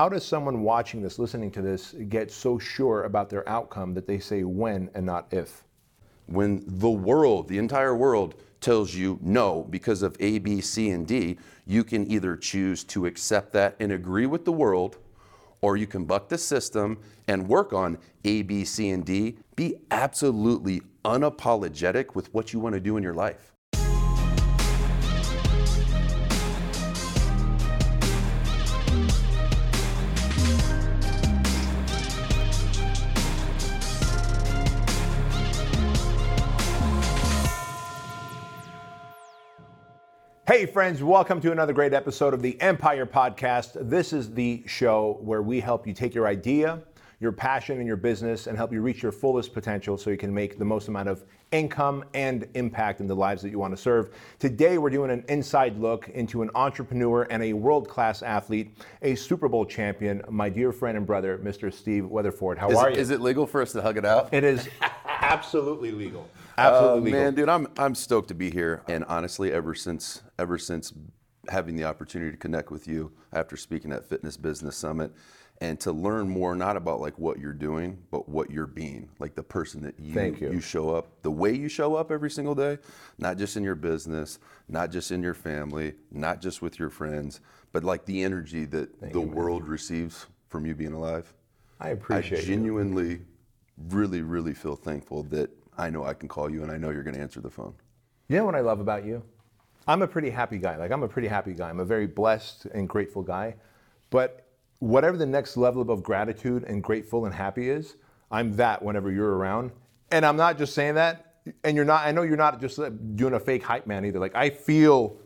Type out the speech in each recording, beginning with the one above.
How does someone watching this, listening to this, get so sure about their outcome that they say when and not if? When the world, the entire world, tells you no because of A, B, C, and D, you can either choose to accept that and agree with the world, or you can buck the system and work on A, B, C, and D. Be absolutely unapologetic with what you want to do in your life. Hey, friends, welcome to another great episode of the Empire Podcast. This is the show where we help you take your idea, your passion, and your business and help you reach your fullest potential so you can make the most amount of income and impact in the lives that you want to serve. Today, we're doing an inside look into an entrepreneur and a world class athlete, a Super Bowl champion, my dear friend and brother, Mr. Steve Weatherford. How Is, are it- you? is it legal for us to hug it out? it is absolutely legal. Oh, absolutely Oh, legal. man, dude, I'm I'm stoked to be here. And honestly, ever since ever since having the opportunity to connect with you after speaking at Fitness Business Summit, and to learn more not about like what you're doing, but what you're being, like the person that you Thank you. show up, the way you show up every single day, not just in your business, not just in your family, not just with your friends, but like the energy that the world receives from you being alive. I appreciate I you. genuinely, really, really feel thankful that I know I can call you and I know you're going to answer the phone. You know what I love about you? I'm a pretty happy guy. Like, I'm a pretty happy guy. I'm a very blessed and grateful guy. But whatever the next level of gratitude and grateful and happy is, I'm that whenever you're around. And I'm not just saying that. And you're not, I know you're not just uh, doing a fake hype man either. Like, I feel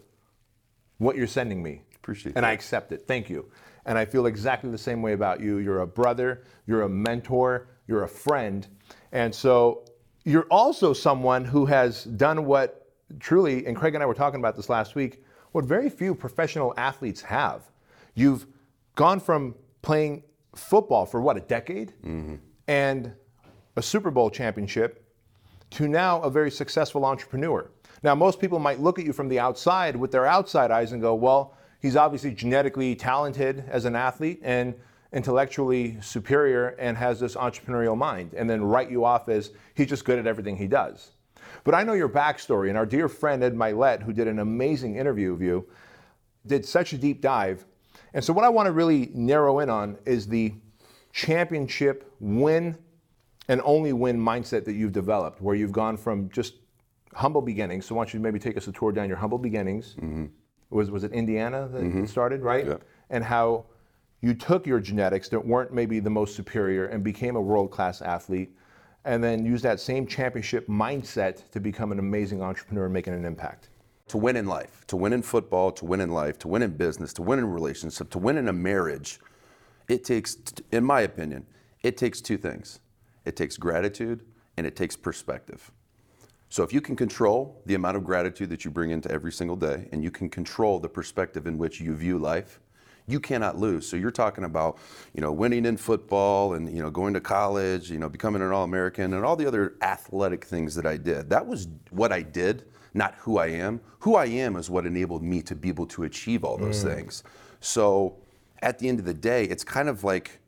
what you're sending me. Appreciate it. And I accept it. Thank you. And I feel exactly the same way about you. You're a brother, you're a mentor, you're a friend. And so you're also someone who has done what truly, and Craig and I were talking about this last week, what very few professional athletes have. You've gone from playing football for what, a decade? Mm-hmm. And a Super Bowl championship to now a very successful entrepreneur. Now, most people might look at you from the outside with their outside eyes and go, well, he's obviously genetically talented as an athlete and intellectually superior and has this entrepreneurial mind, and then write you off as he's just good at everything he does. But I know your backstory, and our dear friend Ed Mylett, who did an amazing interview of you, did such a deep dive. And so, what I want to really narrow in on is the championship win and only win mindset that you've developed, where you've gone from just humble beginnings. So, why don't you maybe take us a tour down your humble beginnings? Mm-hmm. Was was it Indiana that it mm-hmm. started, right? Yep. And how you took your genetics that weren't maybe the most superior and became a world class athlete, and then used that same championship mindset to become an amazing entrepreneur and making an impact. To win in life, to win in football, to win in life, to win in business, to win in relationship, to win in a marriage, it takes, in my opinion, it takes two things. It takes gratitude and it takes perspective. So if you can control the amount of gratitude that you bring into every single day and you can control the perspective in which you view life, you cannot lose. So you're talking about, you know, winning in football and, you know, going to college, you know, becoming an All-American and all the other athletic things that I did. That was what I did, not who I am. Who I am is what enabled me to be able to achieve all those mm. things. So at the end of the day, it's kind of like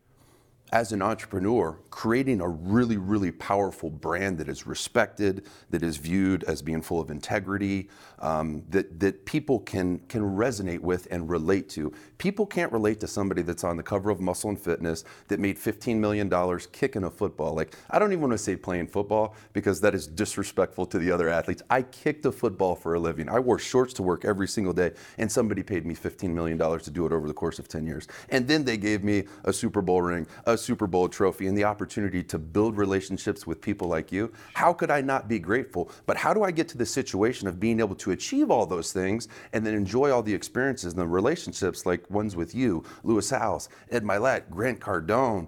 as an entrepreneur, creating a really, really powerful brand that is respected, that is viewed as being full of integrity, um, that, that people can, can resonate with and relate to. People can't relate to somebody that's on the cover of Muscle and Fitness that made $15 million kicking a football. Like, I don't even want to say playing football because that is disrespectful to the other athletes. I kicked a football for a living. I wore shorts to work every single day, and somebody paid me $15 million to do it over the course of 10 years. And then they gave me a Super Bowl ring, a Super Bowl trophy, and the opportunity to build relationships with people like you. How could I not be grateful? But how do I get to the situation of being able to achieve all those things and then enjoy all the experiences and the relationships like ones with you, Lewis Howes, Ed Mylett, Grant Cardone,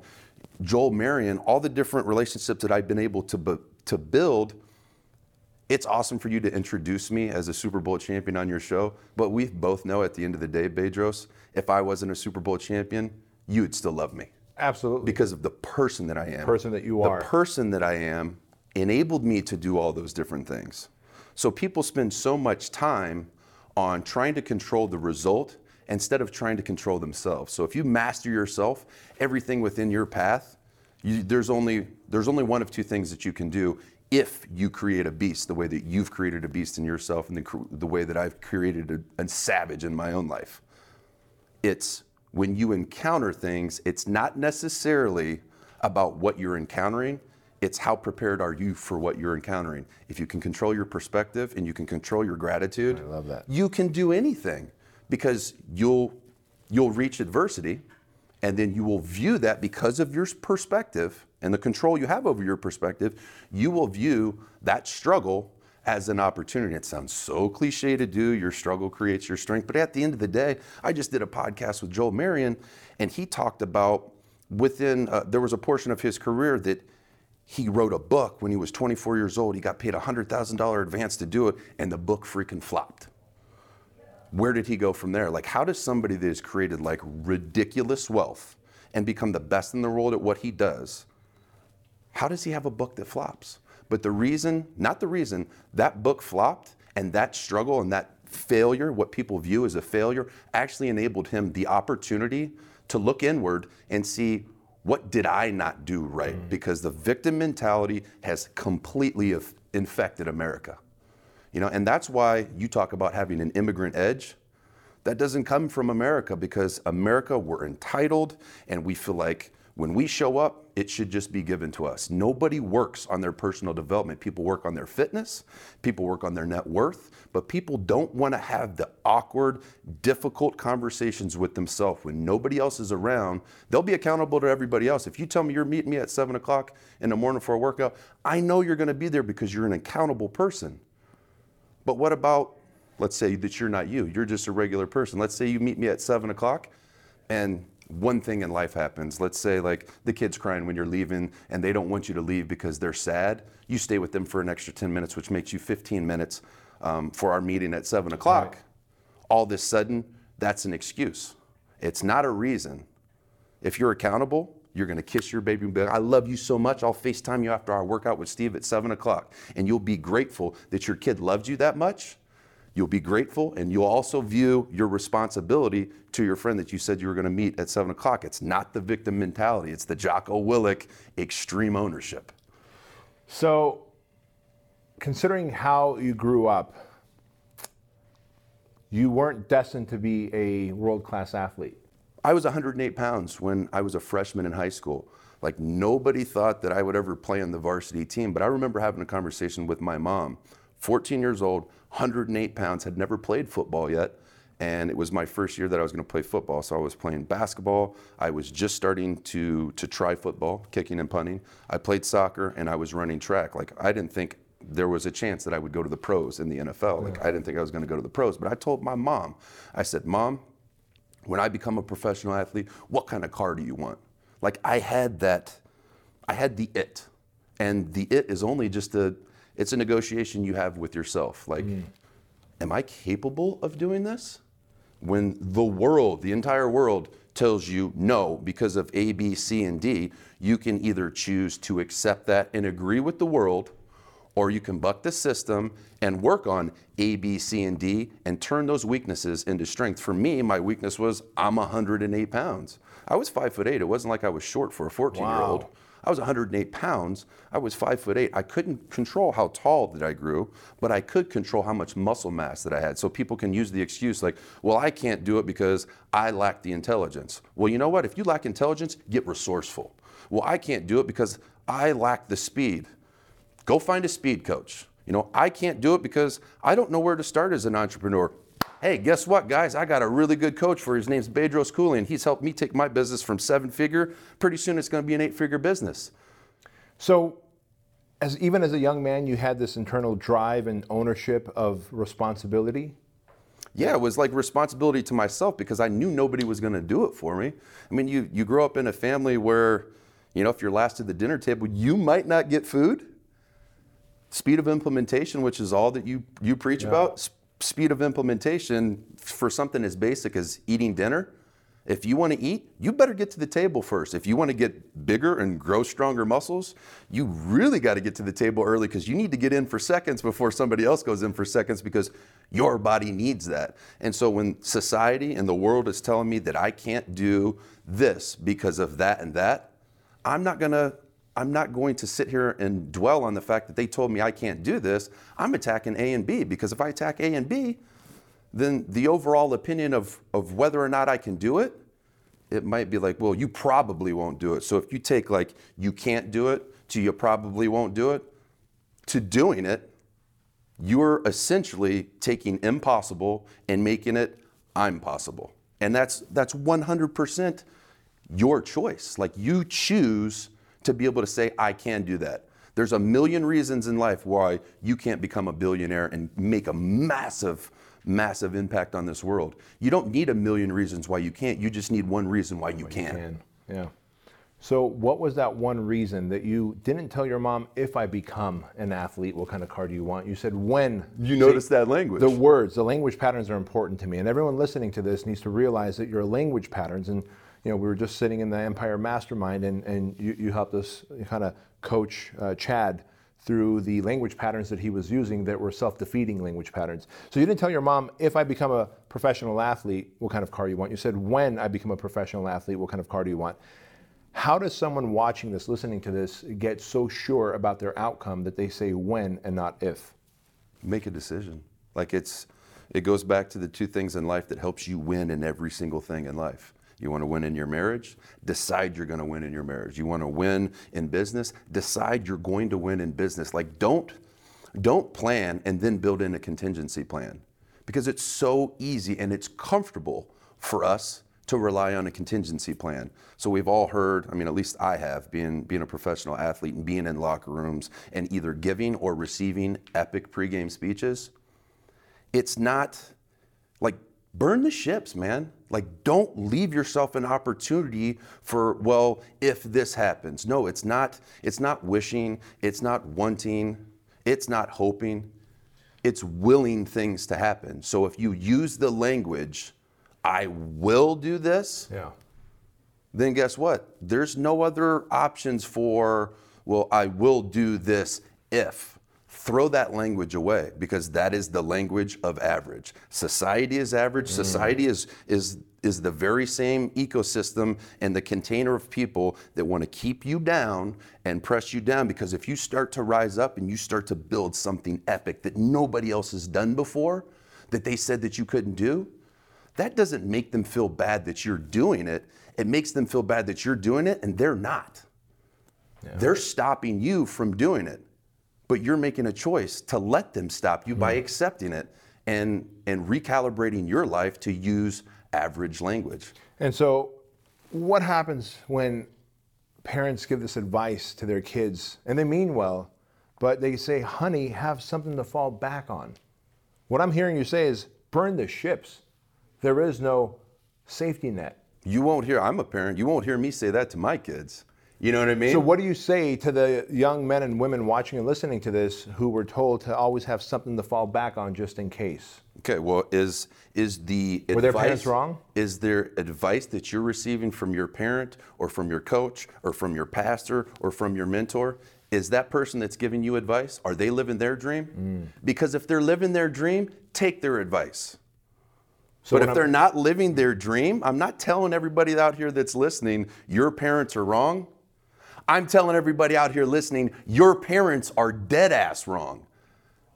Joel Marion, all the different relationships that I've been able to, bu- to build it's awesome for you to introduce me as a Super Bowl champion on your show, but we both know at the end of the day, Bedros, if I wasn't a Super Bowl champion, you would still love me Absolutely. because of the person that I am. The person that you are. the person that I am enabled me to do all those different things. So people spend so much time on trying to control the result instead of trying to control themselves. So if you master yourself, everything within your path, you, there's only there's only one of two things that you can do if you create a beast the way that you've created a beast in yourself and the, the way that I've created a, a savage in my own life. It's when you encounter things, it's not necessarily about what you're encountering, it's how prepared are you for what you're encountering. If you can control your perspective and you can control your gratitude, I love that. you can do anything because you'll you'll reach adversity and then you will view that because of your perspective and the control you have over your perspective, you will view that struggle as an opportunity. It sounds so cliche to do. Your struggle creates your strength. But at the end of the day, I just did a podcast with Joel Marion, and he talked about within, uh, there was a portion of his career that he wrote a book when he was 24 years old. He got paid a $100,000 advance to do it, and the book freaking flopped. Where did he go from there? Like, how does somebody that has created like ridiculous wealth and become the best in the world at what he does, how does he have a book that flops? But the reason, not the reason, that book flopped and that struggle and that failure, what people view as a failure, actually enabled him the opportunity to look inward and see what did I not do right? Mm-hmm. Because the victim mentality has completely infected America. You know, and that's why you talk about having an immigrant edge. That doesn't come from America because America, we're entitled and we feel like when we show up, it should just be given to us. Nobody works on their personal development. People work on their fitness, people work on their net worth, but people don't want to have the awkward, difficult conversations with themselves when nobody else is around. They'll be accountable to everybody else. If you tell me you're meeting me at seven o'clock in the morning for a workout, I know you're going to be there because you're an accountable person. But what about, let's say that you're not you, you're just a regular person. Let's say you meet me at seven o'clock and one thing in life happens. Let's say like the kid's crying when you're leaving and they don't want you to leave because they're sad. You stay with them for an extra 10 minutes, which makes you 15 minutes um, for our meeting at seven o'clock. All of a sudden, that's an excuse. It's not a reason. If you're accountable, you're going to kiss your baby and be like, I love you so much. I'll FaceTime you after our workout with Steve at 7 o'clock. And you'll be grateful that your kid loved you that much. You'll be grateful, and you'll also view your responsibility to your friend that you said you were going to meet at 7 o'clock. It's not the victim mentality, it's the Jocko Willink extreme ownership. So, considering how you grew up, you weren't destined to be a world class athlete. I was 108 pounds when I was a freshman in high school. Like nobody thought that I would ever play on the varsity team. But I remember having a conversation with my mom, 14 years old, 108 pounds, had never played football yet. And it was my first year that I was going to play football. So I was playing basketball. I was just starting to, to try football, kicking and punting. I played soccer and I was running track. Like I didn't think there was a chance that I would go to the pros in the NFL. Like I didn't think I was going to go to the pros. But I told my mom, I said, Mom, when I become a professional athlete, what kind of car do you want? Like I had that, I had the it. And the it is only just a, it's a negotiation you have with yourself. Like, mm. am I capable of doing this? When the world, the entire world, tells you no because of A, B, C, and D, you can either choose to accept that and agree with the world, or you can buck the system and work on A, B, C, and D and turn those weaknesses into strength. For me, my weakness was I'm 108 pounds. I was five foot eight. It wasn't like I was short for a 14 year old. I was 108 pounds. I was five foot eight. I couldn't control how tall that I grew, but I could control how much muscle mass that I had. So people can use the excuse like, well, I can't do it because I lack the intelligence. Well, you know what? If you lack intelligence, get resourceful. Well, I can't do it because I lack the speed. Go find a speed coach. You know, I can't do it because I don't know where to start as an entrepreneur. Hey, guess what, guys? I got a really good coach for. His name's Bedros Keuilian, and he's helped me take my business from seven figure. Pretty soon, it's going to be an eight figure business. So, as even as a young man, you had this internal drive and ownership of responsibility. Yeah, it was like responsibility to myself because I knew nobody was going to do it for me. I mean, you you grow up in a family where, you know, if you're last at the dinner table, you might not get food. Speed of implementation, which is all that you you preach about, s- speed of implementation for something as basic as eating dinner, If you want to eat, you better get to the table first. If you want to get bigger and grow stronger muscles, you really got to get to the table early because you need to get in for seconds before somebody else goes in for seconds because your body needs that. And so when society and the world is telling me that I can't do this because of that and that, I'm not going to I'm not going to sit here and dwell on the fact that they told me I can't do this. I'm attacking A and B because if I attack A and B, then the overall opinion of, of whether or not I can do it, it might be like, well, you probably won't do it. So if you take like you can't do it to you probably won't do it to doing it, you're essentially taking impossible and making it I'm possible. And that's that's 100% your choice. Like you choose to be able to say I can do that. There's a million reasons in life why you can't become a billionaire and make a massive massive impact on this world. You don't need a million reasons why you can't. You just need one reason why you can. can. Yeah. So, what was that one reason that you didn't tell your mom if I become an athlete, what kind of car do you want? You said when. You notice that language. The words, the language patterns are important to me, and everyone listening to this needs to realize that your language patterns. And you know, we were just sitting in the Empire Mastermind, and and you, you helped us kind of coach uh, Chad through the language patterns that he was using that were self-defeating language patterns. So you didn't tell your mom if I become a professional athlete, what kind of car you want. You said when I become a professional athlete, what kind of car do you want? How does someone watching this, listening to this, get so sure about their outcome that they say when and not if? Make a decision. Like it's, it goes back to the two things in life that helps you win in every single thing in life. You want to win in your marriage? Decide you're going to win in your marriage. You want to win in business? Decide you're going to win in business. Like don't don't plan and then build in a contingency plan. Because it's so easy and it's comfortable for us to rely on a contingency plan. So we've all heard, I mean, at least I have, being, being a professional athlete and being in locker rooms and either giving or receiving epic pregame speeches. It's not like burn the ships, man. Like, don't leave yourself an opportunity for, well, if this happens. No, it's not, it's not wishing, it's not wanting, it's not hoping, it's willing things to happen. So if you use the language, I will do this, yeah. then guess what? There's no other options for, well, I will do this if. Throw that language away because that is the language of average. Society is average. Mm. Society is, is, is the very same ecosystem and the container of people that want to keep you down and press you down because if you start to rise up and you start to build something epic that nobody else has done before, that they said that you couldn't do, that doesn't make them feel bad that you're doing it. It makes them feel bad that you're doing it and they're not. Yeah. They're stopping you from doing it, but you're making a choice to let them stop you mm. by hmm. accepting it and, and recalibrating your life to use average language. And so, what happens when parents give this advice to their kids and they mean well, but they say, honey, have something to fall back on? What I'm hearing you say is burn the ships there is no safety net. You won't hear, I'm a parent, you won't hear me say that to my kids. You know what I mean? So, what do you say to the young men and women watching and listening to this who were told to always have something to fall back on just in case? Okay, well, is is the were advice, their parents wrong? Is there advice that you're receiving from your parent or from your coach or from your pastor or from your mentor? Is that person that's giving you advice? Are they living their dream? Mm. Because if they're living their dream, take their advice. So but if I'm, they're not living their dream, I'm not telling everybody out here that's listening, your parents are wrong. I'm telling everybody out here listening, your parents are dead ass wrong.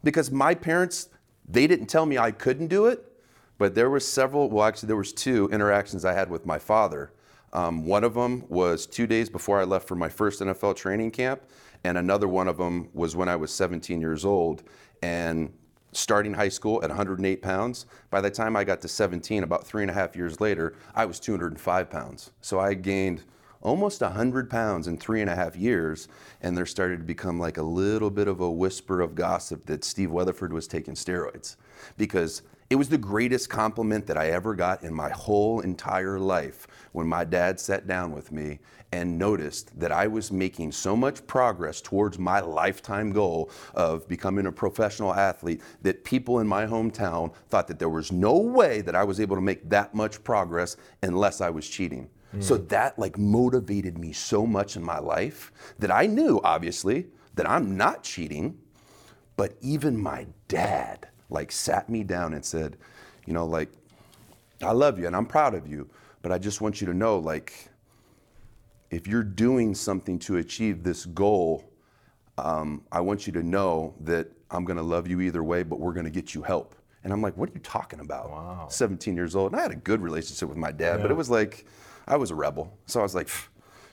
Because my parents, they didn't tell me I couldn't do it, but there was several, well, actually, there was two interactions I had with my father. Um, one of them was two days before I left for my first NFL training camp, and another one of them was when I was 17 years old. And starting high school at 108 pounds. By the time I got to 17, about three and a half years later, I was 205 pounds. So I gained almost 100 pounds in three and a half years, and there started to become like a little bit of a whisper of gossip that Steve Weatherford was taking steroids. Because It was the greatest compliment that I ever got in my whole entire life when my dad sat down with me and noticed that I was making so much progress towards my lifetime goal of becoming a professional athlete that people in my hometown thought that there was no way that I was able to make that much progress unless I was cheating. So that like motivated me so much in my life that I knew obviously that I'm not cheating, but even my dad like sat me down and said, you know, like I love you and I'm proud of you, but I just want you to know like if you're doing something to achieve this goal, um, I want you to know that I'm going to love you either way, but we're going to get you help. And I'm like, what are you talking about? Wow. 17 years old. And I had a good relationship with my dad, but it was like, I was a rebel. So I was like,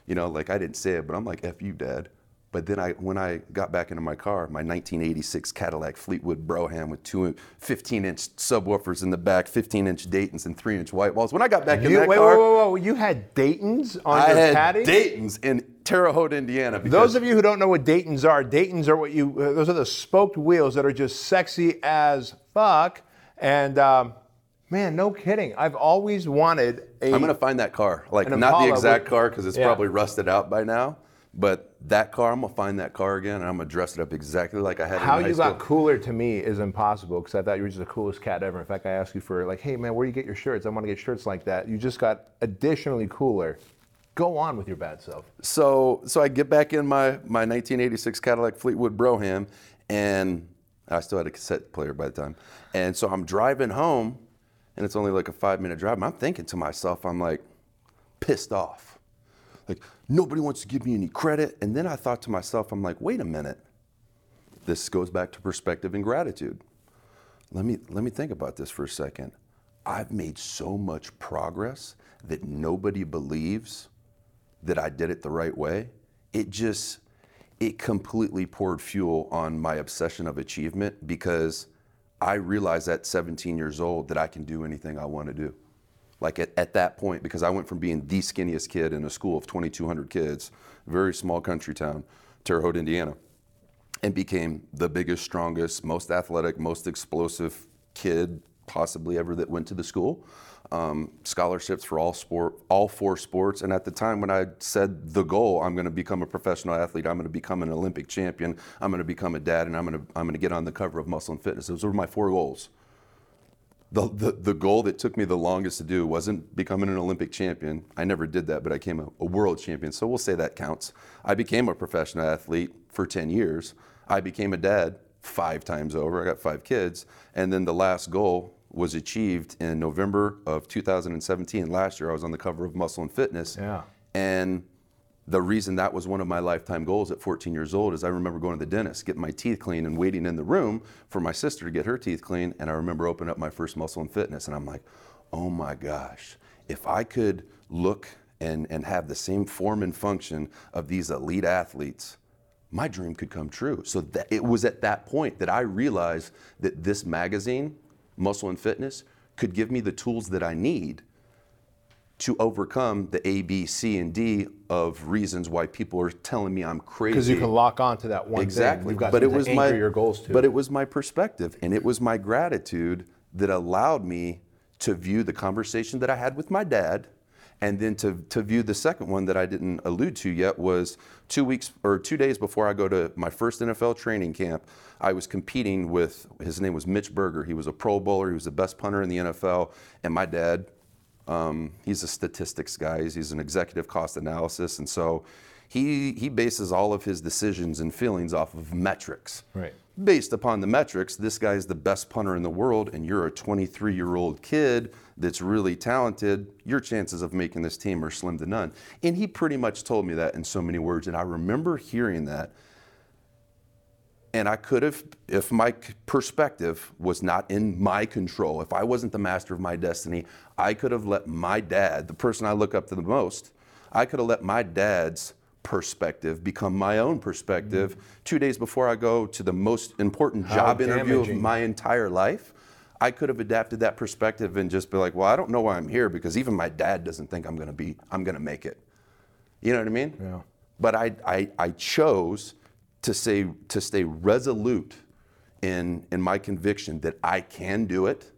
you know, like I didn't say it, but I'm like, F you, dad. But then I, when I got back into my car, my 1986 Cadillac Fleetwood Brougham with two 15-inch subwoofers in the back, 15-inch Dayton's, and three-inch white walls. When I got back in You, that wait, car, whoa, whoa, whoa! You had Dayton's on I your had. Dayton's in Terre Haute, Indiana. Those of you who don't know what Dayton's are, Dayton's are what you. Uh, those are the spoked wheels that are just sexy as fuck. And um, man, no kidding. I've always wanted a. I'm gonna find that car. Like An not the exact car because it's Yeah. probably rusted out by now. But that car, I'm gonna find that car again and I'm gonna dress it up exactly like I had How in high you school. got cooler to me is impossible because I thought you were just the coolest cat ever. In fact, I asked you for like, hey man, where do you get your shirts? I want to get shirts like that. You just got additionally cooler. Go on with your bad self. so so I get back in my my 1986 Cadillac Fleetwood Brougham, and I still had a cassette player by the time. And so I'm driving home, and it's only like a five minute drive. And I'm thinking to myself, I'm like pissed off, like nobody wants to give me any credit. And then I thought to myself, I'm like, wait a minute. This goes back to perspective and gratitude. Let me let me think about this for a second. I've made so much progress that nobody believes that I did it the right way, it just it completely poured fuel on my obsession of achievement because I realized at 17 years old that I can do anything I want to do. Like at, at that point, because I went from being the skinniest kid in a school of 2,200 kids, very small country town, Terre Haute, Indiana, and became the biggest, strongest, most athletic, most explosive kid possibly ever that went to the school. Um, scholarships for all sport, all four sports. And at the time when I said the goal, I'm going to become a professional athlete, I'm going to become an Olympic champion, I'm going to become a dad, and I'm going to I'm going to get on the cover of Muscle and Fitness. Those were my four goals. The, the, the goal that took me the longest to do wasn't becoming an Olympic champion. I never did that, but I became a, a world champion. So we'll say that counts. I became a professional athlete for 10 years. I became a dad five times over. I got five kids. And then the last goal was achieved in November of 2017. Last year, I was on the cover of Muscle and Fitness. Yeah. And the reason that was one of my lifetime goals at 14 years old is I remember going to the dentist, getting my teeth clean, and waiting in the room for my sister to get her teeth clean. And I remember opening up my first muscle and fitness, and I'm like, oh my gosh, if I could look and, and have the same form and function of these elite athletes, my dream could come true. So that, it was at that point that I realized that this magazine, Muscle and Fitness, could give me the tools that I need to overcome the A, B, C, and D of reasons why people are telling me I'm crazy. Because you can lock on to that one exactly. thing. You've got but it was to my your goals to. but it was my perspective and it was my gratitude that allowed me to view the conversation that I had with my dad. And then to, to view the second one that I didn't allude to yet was two weeks or two days before I go to my first NFL training camp, I was competing with his name was Mitch Berger. He was a Pro Bowler. He was the best punter in the NFL. And my dad, um, he's a statistics guy. He's, he's an executive cost analysis, and so he he bases all of his decisions and feelings off of metrics. Right. Based upon the metrics, this guy's the best punter in the world, and you're a 23 year old kid that's really talented. Your chances of making this team are slim to none. And he pretty much told me that in so many words, and I remember hearing that. And I could have, if my perspective was not in my control, if I wasn't the master of my destiny, I could have let my dad, the person I look up to the most, I could have let my dad's perspective become my own perspective mm-hmm. two days before I go to the most important job interview of my entire life. I could have adapted that perspective and just be like, well, I don't know why I'm here because even my dad doesn't think I'm gonna be, I'm gonna make it. You know what I mean? Yeah. But I, I, I chose to say to stay resolute in in my conviction that I can do it,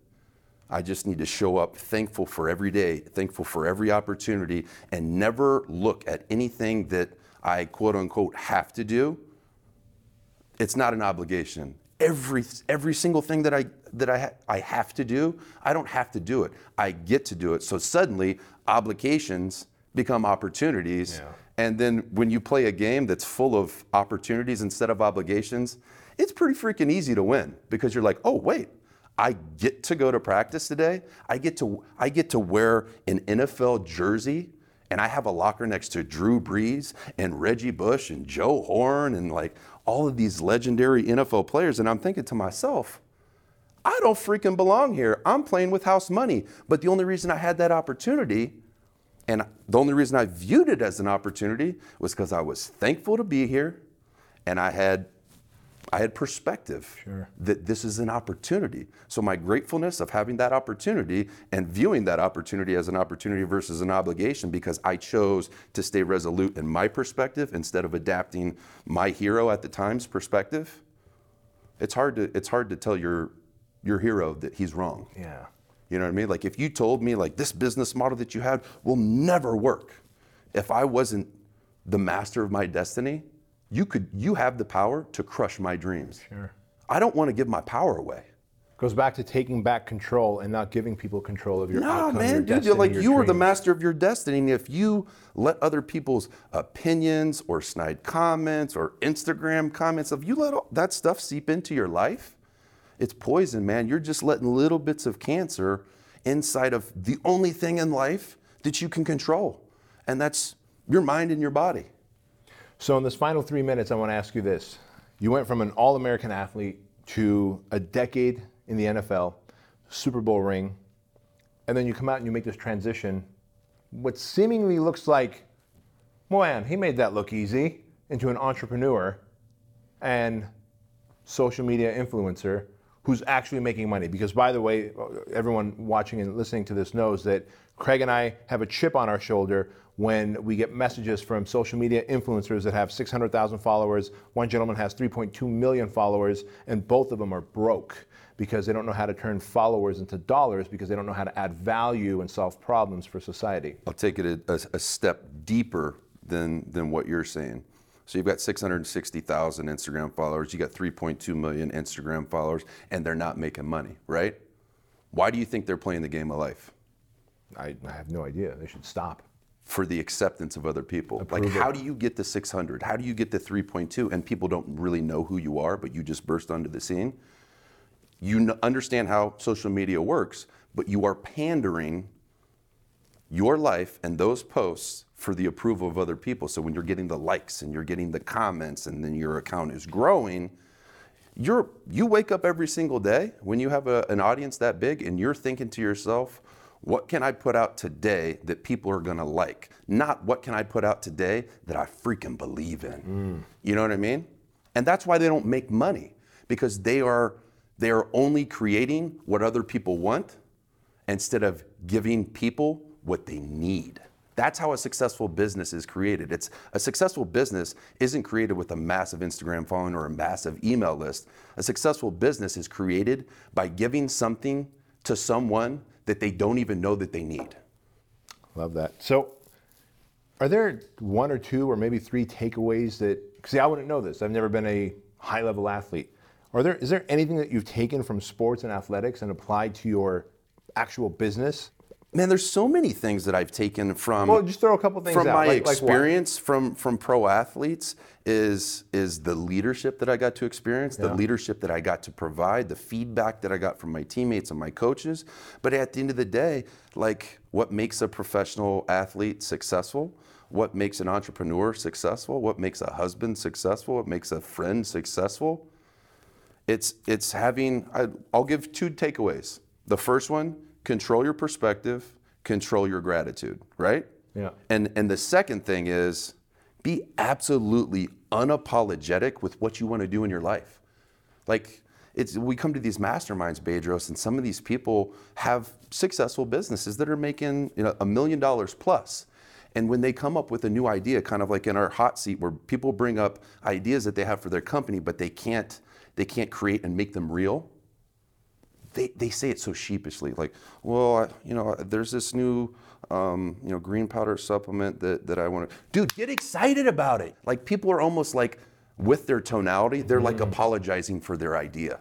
I just need to show up thankful for every day, thankful for every opportunity, and never look at anything that I quote unquote have to do. It's not an obligation. Every, every single thing that, I, that I, ha- I have to do, I don't have to do it. I get to do it. So suddenly, obligations become opportunities. Yeah. And then when you play a game that's full of opportunities instead of obligations, it's pretty freaking easy to win because you're like, oh, wait, I get to go to practice today. I get to I get to wear an NFL jersey and I have a locker next to Drew Brees and Reggie Bush and Joe Horn and like all of these legendary NFL players and I'm thinking to myself, I don't freaking belong here. I'm playing with house money. But the only reason I had that opportunity and the only reason I viewed it as an opportunity was because I was thankful to be here and I had I had perspective Sure. that this is an opportunity. So my gratefulness of having that opportunity and viewing that opportunity as an opportunity versus an obligation because I chose to stay resolute in my perspective instead of adapting my hero at the time's perspective. It's hard to it's hard to tell your your hero that he's wrong. Yeah. You know what I mean? Like if you told me like this business model that you had will never work. If I wasn't the master of my destiny, you could you have the power to crush my dreams. Sure. I don't want to give my power away. Goes back to taking back control and not giving people control of your No, outcome, your man, dude, destiny, you're like your you are the master of your destiny. And if you let other people's opinions or snide comments or Instagram comments, if you let all that stuff seep into your life, it's poison, man. You're just letting little bits of cancer inside of the only thing in life that you can control, and that's your mind and your body. So, in this final three minutes, I want to ask you this. You went from an All American athlete to a decade in the NFL, Super Bowl ring, and then you come out and you make this transition, what seemingly looks like, man, he made that look easy, into an entrepreneur and social media influencer who's actually making money. Because, by the way, everyone watching and listening to this knows that Craig and I have a chip on our shoulder when we get messages from social media influencers that have 600,000 followers. One gentleman has 3.2 million followers, and both of them are broke because they don't know how to turn followers into dollars because they don't know how to add value and solve problems for society. I'll take it a, a, a step deeper than, than what you're saying. So you've got 660,000 Instagram followers, you got 3.2 million Instagram followers, and they're not making money, right? Why do you think they're playing the game of life? I, I have no idea. They should stop. For the acceptance of other people. like, how do you get the 600? How do you get the 3.2? And people don't really know who you are, but you just burst onto the scene. You understand how social media works, but you are pandering your life and those posts for the approval of other people. So when you're getting the likes and you're getting the comments and then your account is growing, you're you wake up every single day when you have a, an audience that big and you're thinking to yourself, what can I put out today that people are gonna like? Not what can I put out today that I freaking believe in. Mm. You know what I mean? And that's why they don't make money because they are they are only creating what other people want instead of giving people what they need. That's how a successful business is created. It's a successful business isn't created with a massive Instagram following or a massive email list. A successful business is created by giving something to someone that they don't even know that they need. Love that. So, are there one or two or maybe three takeaways that? See, I wouldn't know this. I've never been a high-level athlete. Are there? Is there anything that you've taken from sports and athletics and applied to your actual business? Man, there's so many things that I've taken from Well, just throw a couple things from out. my like, like experience from from pro athletes is is the leadership that I got to experience, the leadership that I got to provide, the feedback that I got from my teammates and my coaches. But at the end of the day, like what makes a professional athlete successful? What makes an entrepreneur successful? What makes a husband successful? What makes a friend successful? It's it's having. I, I'll give two takeaways. The first one: control your perspective, control your gratitude. Right? Yeah. And and the second thing is be absolutely unapologetic with what you want to do in your life. Like it's we come to these masterminds, Bedros, and some of these people have successful businesses that are making you know a million dollars plus. And when they come up with a new idea, kind of like in our hot seat, where people bring up ideas that they have for their company, but they can't they can't create and make them real. They, they say it so sheepishly, like, well, I, you know, there's this new, um, you know, green powder supplement that, that I want to, dude, get excited about it. Like people are almost like, with their tonality, they're like apologizing for their idea.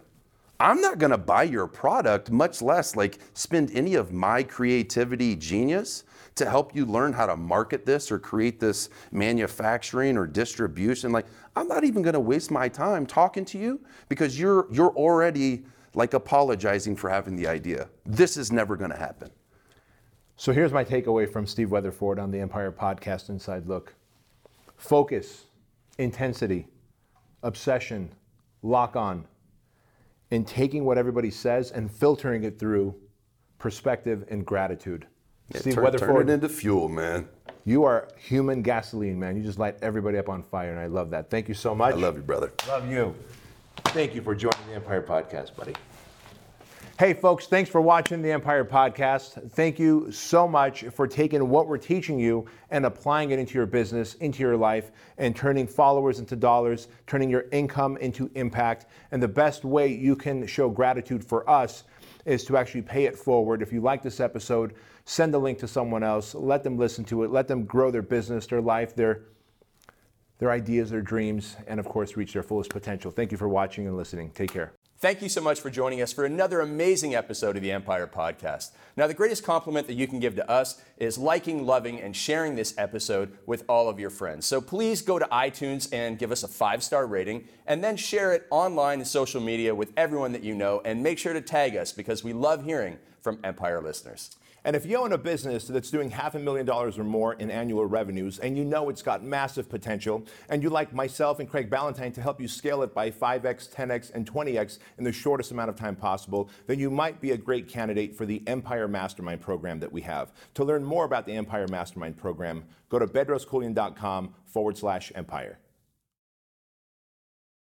I'm not gonna buy your product, much less like spend any of my creativity genius to help you learn how to market this or create this manufacturing or distribution. Like, I'm not even gonna waste my time talking to you because you're you're already like apologizing for having the idea. This is never gonna happen. So here's my takeaway from Steve Weatherford on the Empire Podcast Inside Look focus, intensity, obsession, lock on, and taking what everybody says and filtering it through perspective and gratitude. Steve turn, Weatherford, turn it into fuel, man. you are human gasoline, man. You just light everybody up on fire, and I love that. Thank you so much. I love you, brother. Love you. Thank you for joining the Empire Podcast, buddy. Hey, folks, thanks for watching the Empire Podcast. Thank you so much for taking what we're teaching you and applying it into your business, into your life, and turning followers into dollars, turning your income into impact. And the best way you can show gratitude for us is to actually pay it forward. If you like this episode, send the link to someone else, let them listen to it, let them grow their business, their life, their their ideas, their dreams, and of course, reach their fullest potential. Thank you for watching and listening. Take care. Thank you so much for joining us for another amazing episode of the Empire Podcast. Now, the greatest compliment that you can give to us is liking, loving, and sharing this episode with all of your friends. So please go to iTunes and give us a five star rating, and then share it online and social media with everyone that you know, and make sure to tag us because we love hearing from Empire listeners. And if you own a business that's doing half a million dollars or more in annual revenues and you know it's got massive potential, and you'd like myself and Craig Ballantyne to help you scale it by 5x, 10x, and 20x in the shortest amount of time possible, then you might be a great candidate for the Empire Mastermind program that we have. To learn more about the Empire Mastermind program, go to bedroskeuilian.com forward slash empire.